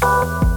Bye.